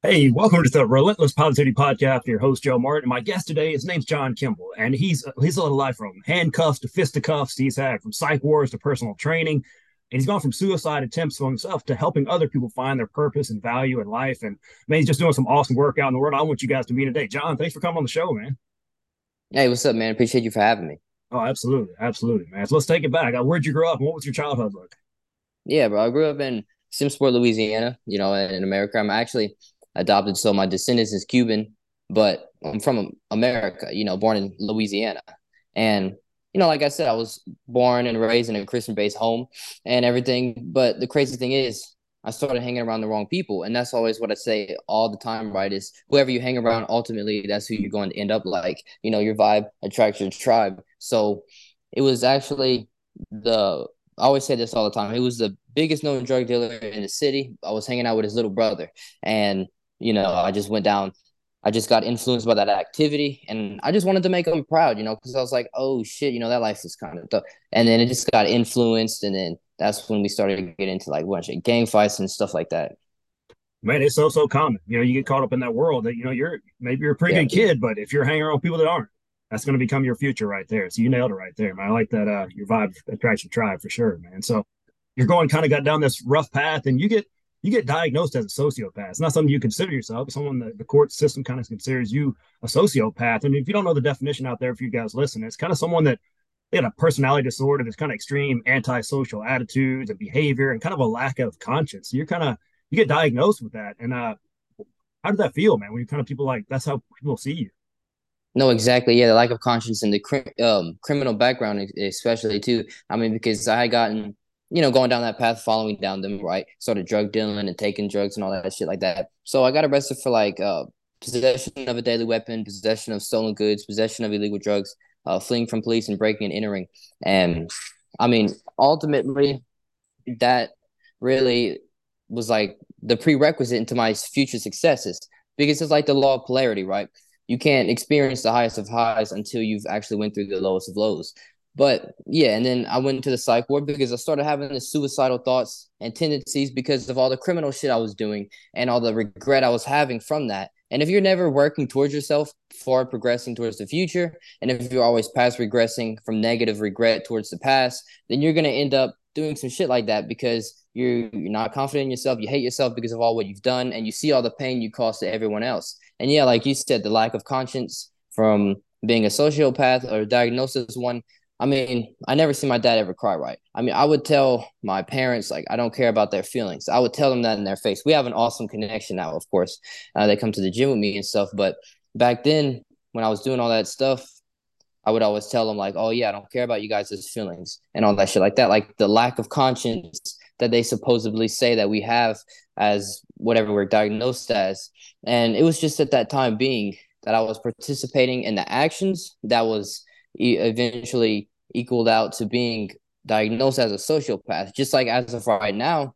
Hey, welcome to the Relentless Positivity Podcast. Your host Joe Martin. My guest today, his name's John Kimble, and he's he's a little life from handcuffs to fisticuffs. He's had from psych wards to personal training, and he's gone from suicide attempts for himself to helping other people find their purpose and value in life. And man, he's just doing some awesome work out in the world. I want you guys to meet today, John. Thanks for coming on the show, man. Hey, what's up, man? Appreciate you for having me. Oh, absolutely, absolutely, man. So let's take it back. Uh, where'd you grow up? And what was your childhood like? Yeah, bro. I grew up in Simmesport, Louisiana. You know, in America. I'm actually adopted, so my descendants is Cuban, but I'm from America, you know, born in Louisiana. And, you know, like I said, I was born and raised in a Christian based home and everything. But the crazy thing is, I started hanging around the wrong people. And that's always what I say all the time, right? Is whoever you hang around, ultimately, that's who you're going to end up like. You know, your vibe attracts your tribe. So it was actually the, I always say this all the time. It was the biggest known drug dealer in the city. I was hanging out with his little brother. And you know, I just went down. I just got influenced by that activity, and I just wanted to make them proud, you know, because I was like, oh shit, you know, that life is kind of tough. And then it just got influenced, and then that's when we started to get into like a bunch of gang fights and stuff like that. Man, it's so so common. You know, you get caught up in that world that you know you're maybe you're a pretty yeah, good kid, but if you're hanging around people that aren't, that's going to become your future right there. So you nailed it right there, man. I like that. Uh, your vibe attracts your tribe for sure, man. So you're going kind of got down this rough path, and you get you get diagnosed as a sociopath. It's not something you consider yourself. It's someone that the court system kind of considers you a sociopath. And if you don't know the definition out there, for you guys listen, it's kind of someone that they had a personality disorder that's kind of extreme antisocial attitudes and behavior and kind of a lack of conscience. you're kind of you get diagnosed with that. And uh how did that feel, man? When you kind of people like that's how people see you. No, exactly. Yeah, the lack of conscience and the um, criminal background, especially too. I mean, because I had gotten you know, going down that path, following down them, right? Started drug dealing and taking drugs and all that shit like that. So I got arrested for like uh, possession of a deadly weapon, possession of stolen goods, possession of illegal drugs, uh, fleeing from police, and breaking and entering. And I mean, ultimately, that really was like the prerequisite into my future successes because it's like the law of polarity, right? You can't experience the highest of highs until you've actually went through the lowest of lows. But yeah, and then I went into the psych ward because I started having the suicidal thoughts and tendencies because of all the criminal shit I was doing and all the regret I was having from that. And if you're never working towards yourself, forward progressing towards the future, and if you're always past regressing from negative regret towards the past, then you're gonna end up doing some shit like that because you're you're not confident in yourself, you hate yourself because of all what you've done, and you see all the pain you cause to everyone else. And yeah, like you said, the lack of conscience from being a sociopath or diagnosed as one I mean, I never see my dad ever cry right. I mean, I would tell my parents, like, I don't care about their feelings. I would tell them that in their face. We have an awesome connection now, of course. Uh, they come to the gym with me and stuff. But back then, when I was doing all that stuff, I would always tell them, like, oh, yeah, I don't care about you guys' feelings and all that shit like that. Like the lack of conscience that they supposedly say that we have as whatever we're diagnosed as. And it was just at that time being that I was participating in the actions that was eventually equaled out to being diagnosed as a sociopath. Just like as of right now,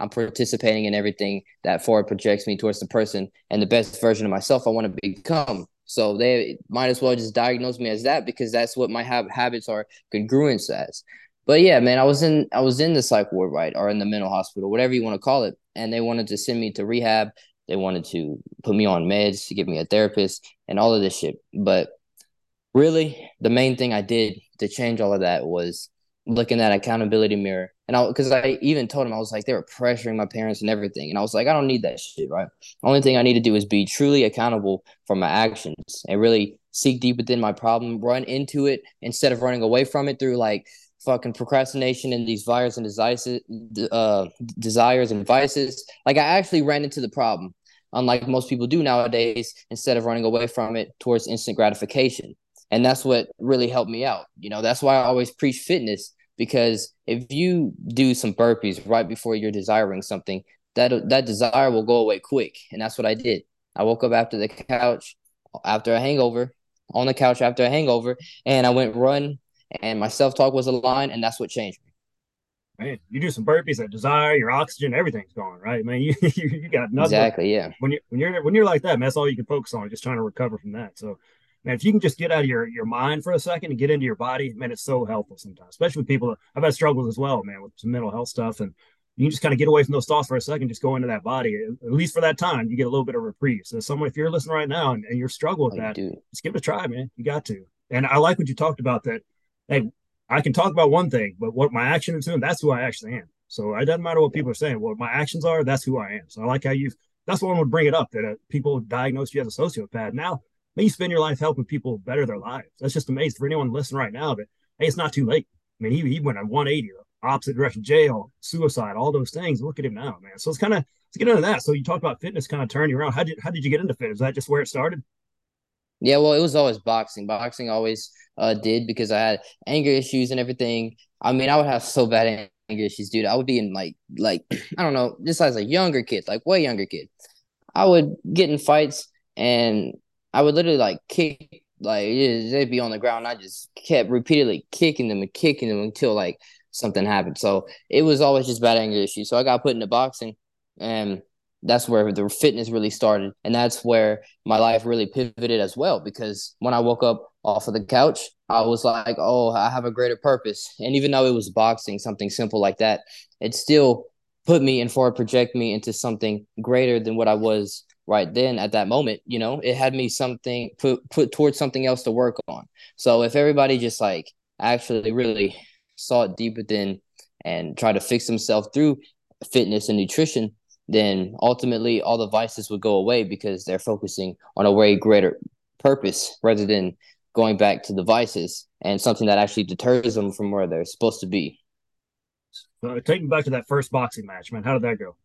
I'm participating in everything that forward projects me towards the person and the best version of myself I want to become. So they might as well just diagnose me as that because that's what my ha- habits are congruent as. But yeah, man, I was in I was in the psych ward, right, or in the mental hospital, whatever you want to call it, and they wanted to send me to rehab. They wanted to put me on meds to give me a therapist and all of this shit. But really the main thing I did to change all of that was looking at accountability mirror. And I, because I even told him, I was like, they were pressuring my parents and everything. And I was like, I don't need that shit, right? Only thing I need to do is be truly accountable for my actions and really seek deep within my problem, run into it instead of running away from it through like fucking procrastination and these fires and desires, uh, desires and vices. Like I actually ran into the problem, unlike most people do nowadays, instead of running away from it towards instant gratification and that's what really helped me out you know that's why i always preach fitness because if you do some burpees right before you're desiring something that that desire will go away quick and that's what i did i woke up after the couch after a hangover on the couch after a hangover and i went run and my self-talk was aligned and that's what changed me man, you do some burpees, that desire, your oxygen, everything's gone, right? Man, you you, you got nothing. Exactly, yeah. When you when you're when you're like that, man, that's all you can focus on, just trying to recover from that. So man, if you can just get out of your your mind for a second and get into your body, man, it's so helpful sometimes, especially with people. that I've had struggles as well, man, with some mental health stuff, and you just kind of get away from those thoughts for a second, just go into that body. At least for that time, you get a little bit of reprieve. So, someone, if you're listening right now and, and you're struggling with that, just give it a try, man. You got to. And I like what you talked about that. Hey, I can talk about one thing, but what my action is doing, that's who I actually am. So it doesn't matter what people are saying. What my actions are, that's who I am. So I like how you. That's one would bring it up that uh, people diagnose you as a sociopath. Now, may you spend your life helping people better their lives. That's just amazing for anyone listening right now. That hey, it's not too late. I mean, he he went on 180, opposite direction, jail, suicide, all those things. Look at him now, man. So it's kind of let's get into that. So you talked about fitness, kind of turning around. How did how did you get into fitness? Is that just where it started? Yeah, well, it was always boxing. Boxing always uh, did because I had anger issues and everything. I mean, I would have so bad anger issues, dude. I would be in like like I don't know, just as a younger kid, like way younger kid. I would get in fights and I would literally like kick like they'd be on the ground. I just kept repeatedly kicking them and kicking them until like something happened. So it was always just bad anger issues. So I got put into boxing and that's where the fitness really started. And that's where my life really pivoted as well. Because when I woke up off of the couch, I was like, oh, I have a greater purpose. And even though it was boxing, something simple like that, it still put me and forward project me into something greater than what I was right then at that moment. You know, it had me something put put towards something else to work on. So if everybody just like actually really saw it deep within and try to fix themselves through fitness and nutrition, then ultimately all the vices would go away because they're focusing on a way greater purpose rather than going back to the vices and something that actually deters them from where they're supposed to be. So take me back to that first boxing match, man. How did that go?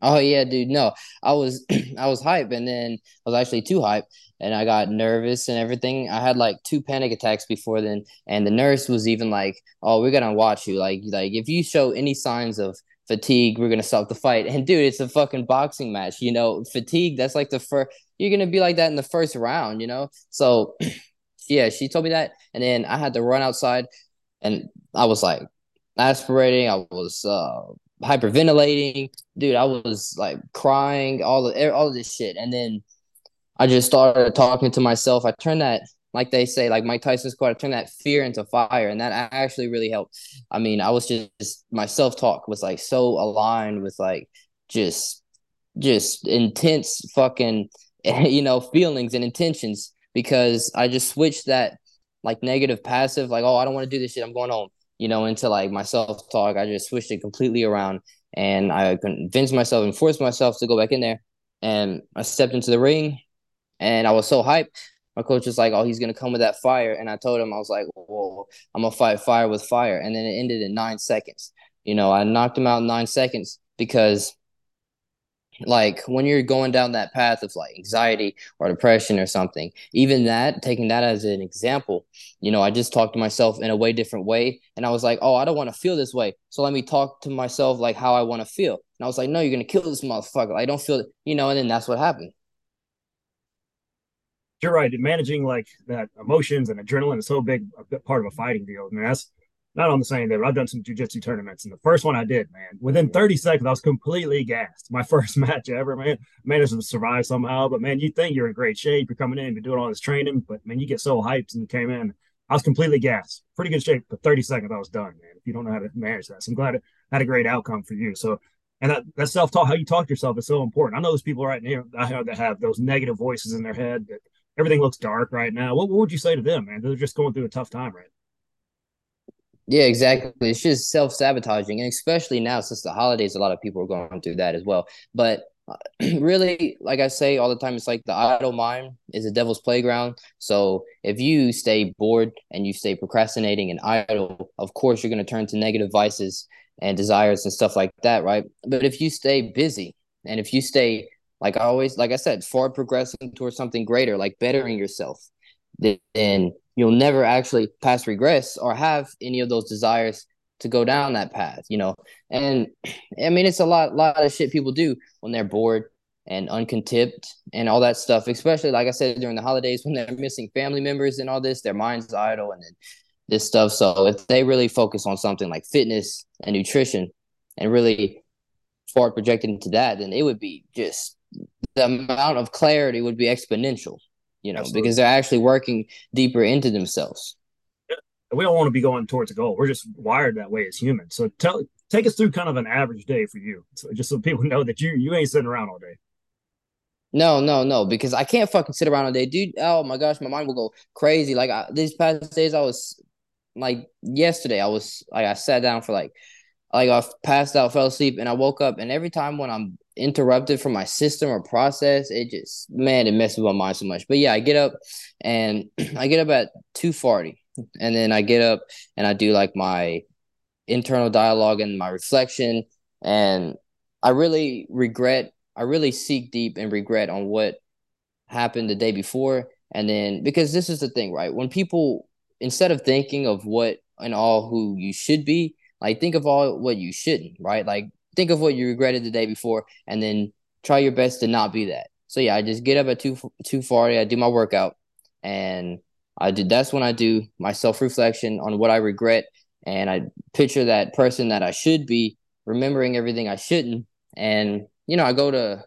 Oh yeah, dude. No, I was I was hype, and then I was actually too hype, and I got nervous and everything. I had like two panic attacks before then, and the nurse was even like, "Oh, we're gonna watch you. Like, like if you show any signs of fatigue, we're gonna stop the fight." And dude, it's a fucking boxing match. You know, fatigue. That's like the first. You're gonna be like that in the first round. You know, so yeah, she told me that, and then I had to run outside, and I was like aspirating. I was uh hyperventilating, dude. I was like crying, all the er, all of this shit, and then I just started talking to myself. I turned that, like they say, like Mike Tyson's quote, I turned that fear into fire, and that actually really helped. I mean, I was just, just my self talk was like so aligned with like just just intense fucking you know feelings and intentions because I just switched that like negative passive like oh I don't want to do this shit I'm going home you know, into like my self talk. I just switched it completely around and I convinced myself and forced myself to go back in there. And I stepped into the ring and I was so hyped. My coach was like, Oh, he's going to come with that fire. And I told him, I was like, Whoa, I'm going to fight fire with fire. And then it ended in nine seconds. You know, I knocked him out in nine seconds because like when you're going down that path of like anxiety or depression or something even that taking that as an example you know i just talked to myself in a way different way and i was like oh i don't want to feel this way so let me talk to myself like how i want to feel. And i was like no you're gonna kill this motherfucker i don't feel it you know and then that's what happened. You're right managing like that emotions and adrenaline is so big a part of a fighting deal mean, that's not on the same day, but I've done some jujitsu tournaments. And the first one I did, man, within 30 seconds, I was completely gassed. My first match ever, man. Managed to survive somehow. But man, you think you're in great shape. You're coming in, you're doing all this training, but man, you get so hyped and you came in. I was completely gassed. Pretty good shape, but 30 seconds, I was done, man. If you don't know how to manage that. So I'm glad it had a great outcome for you. So and that, that self-talk, how you talk to yourself is so important. I know those people right now that have those negative voices in their head that everything looks dark right now. What, what would you say to them, man? They're just going through a tough time right yeah, exactly. It's just self sabotaging, and especially now since the holidays, a lot of people are going through that as well. But uh, really, like I say all the time, it's like the idle mind is a devil's playground. So if you stay bored and you stay procrastinating and idle, of course you're going to turn to negative vices and desires and stuff like that, right? But if you stay busy and if you stay, like I always, like I said, forward progressing towards something greater, like bettering yourself, then you'll never actually pass regress or have any of those desires to go down that path, you know. And I mean, it's a lot, lot of shit people do when they're bored and uncontipped and all that stuff. Especially, like I said, during the holidays when they're missing family members and all this, their mind's idle and this stuff. So if they really focus on something like fitness and nutrition and really forward projected into that, then it would be just the amount of clarity would be exponential you know, Absolutely. because they're actually working deeper into themselves. We don't want to be going towards a goal. We're just wired that way as humans. So tell take us through kind of an average day for you, so just so people know that you you ain't sitting around all day. No, no, no, because I can't fucking sit around all day, dude. Oh my gosh, my mind will go crazy. Like I, these past days, I was like yesterday, I was like I sat down for like like I passed out, fell asleep, and I woke up, and every time when I'm interrupted from my system or process, it just man, it messes with my mind so much. But yeah, I get up and I get up at two forty, and then I get up and I do like my internal dialogue and my reflection, and I really regret, I really seek deep and regret on what happened the day before, and then because this is the thing, right? When people instead of thinking of what and all who you should be, like think of all what you shouldn't, right? Like think of what you regretted the day before, and then try your best to not be that. So yeah, I just get up at two two forty. I do my workout, and I did. That's when I do my self reflection on what I regret, and I picture that person that I should be, remembering everything I shouldn't, and you know I go to.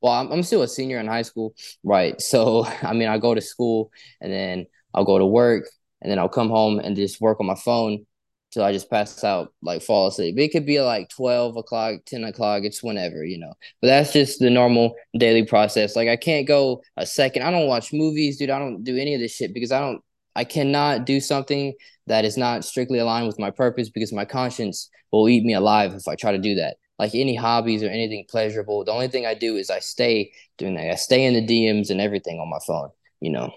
Well, I'm, I'm still a senior in high school, right? So I mean, I go to school, and then I'll go to work, and then I'll come home and just work on my phone till I just pass out, like fall asleep. It could be like 12 o'clock, 10 o'clock, it's whenever, you know. But that's just the normal daily process. Like I can't go a second. I don't watch movies, dude. I don't do any of this shit because I don't I cannot do something that is not strictly aligned with my purpose because my conscience will eat me alive if I try to do that. Like any hobbies or anything pleasurable, the only thing I do is I stay doing that. I stay in the DMs and everything on my phone, you know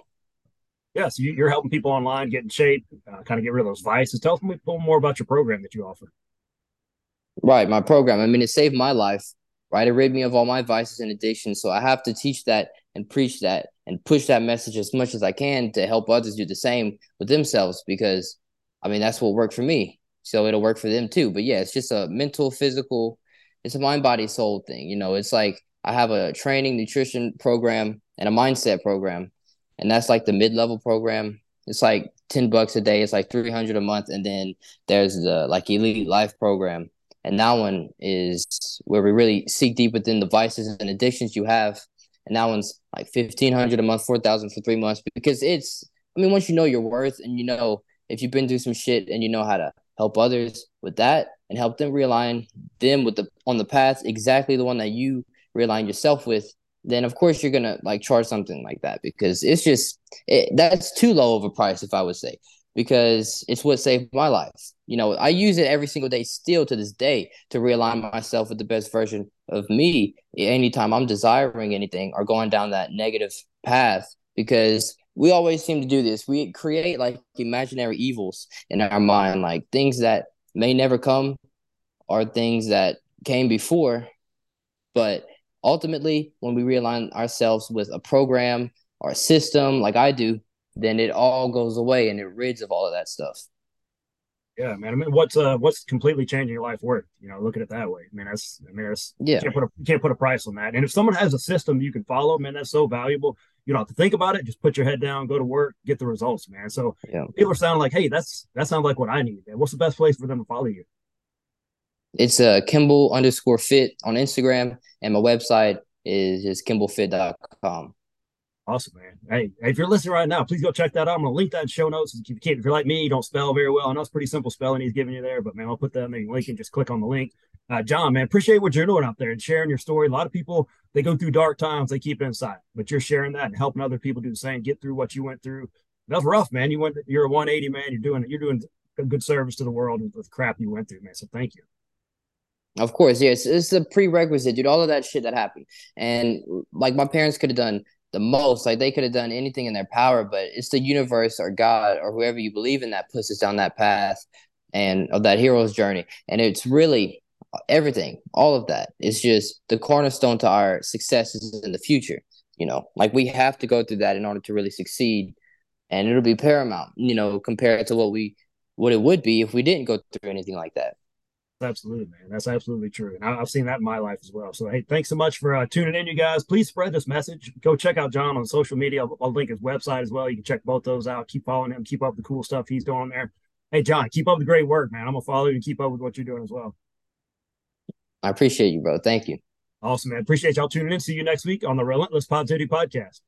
yeah, so you're helping people online get in shape, uh, kind of get rid of those vices. Tell us a little more about your program that you offer. Right, my program. I mean, it saved my life. Right, it rid me of all my vices and addictions. So I have to teach that and preach that and push that message as much as I can to help others do the same with themselves. Because, I mean, that's what worked for me. So it'll work for them too. But yeah, it's just a mental, physical, it's a mind, body, soul thing. You know, it's like I have a training, nutrition program, and a mindset program and that's like the mid-level program. It's like 10 bucks a day. It's like 300 a month. And then there's the like elite life program. And that one is where we really seek deep within the vices and addictions you have. And that one's like 1500 a month, 4000 for three months because it's, I mean, once you know your worth and you know, if you've been through some shit and you know how to help others with that and help them realign them with the, on the path, exactly the one that you realign yourself with, then of course you're gonna like charge something like that because it's just it, that's too low of a price if I would say because it's what saved my life. You know, I use it every single day still to this day to realign myself with the best version of me anytime I'm desiring anything or going down that negative path because we always seem to do this. We create like imaginary evils in our mind, like things that may never come or things that came before, but ultimately, when we realign ourselves with a program or a system like I do, then it all goes away and it rids of all of that stuff. Yeah, man. I mean, what's uh, what's completely changing your life worth? You know, look at it that way. I mean, that's, I mean, that's, yeah. You can't put a, can't put a price on that. And if someone has a system you can follow, man, that's so valuable. You don't have to think about it. Just put your head down, go to work, get the results, man. So yeah. people are sounding like, hey, that's that sounds like what I need. Man. What's the best place for them to follow you? It's uh, Kimble underscore fit on Instagram, and my website is just kimblefit.com. Awesome, man. Hey, if you're listening right now, please go check that out. I'm gonna link that in show notes. If you can't, if you're like me, you don't spell very well. I know it's pretty simple spelling he's giving you there, but man, I'll put that in the link and just click on the link. Uh, John, man, appreciate what you're doing out there and sharing your story. A lot of people they go through dark times, they keep it inside, but you're sharing that and helping other people do the same, get through what you went through. That's rough, man. You went, you're a 180 man. You're doing, you're doing a good service to the world with the crap you went through, man. So thank you. Of course, yes, it's a prerequisite, dude. All of that shit that happened, and like my parents could have done the most, like they could have done anything in their power, but it's the universe or God or whoever you believe in that puts us down that path and of that hero's journey, and it's really everything, all of that. It's just the cornerstone to our successes in the future. You know, like we have to go through that in order to really succeed, and it'll be paramount. You know, compared to what we what it would be if we didn't go through anything like that absolutely, man. That's absolutely true. And I, have seen that in my life as well. So, hey, thanks so much for uh, tuning in, you guys. Please spread this message. Go check out John on social media. I'll, I'll, link his website as well. You can check both those out. Keep following him. Keep up the cool stuff he's doing there. Hey, John, keep up the great work, man. I'm going to follow you and keep up with what you're doing as well. I appreciate you, bro. Thank you. Awesome, man. Appreciate y'all tuning in. See you next week on the Relentless Positivity Podcast.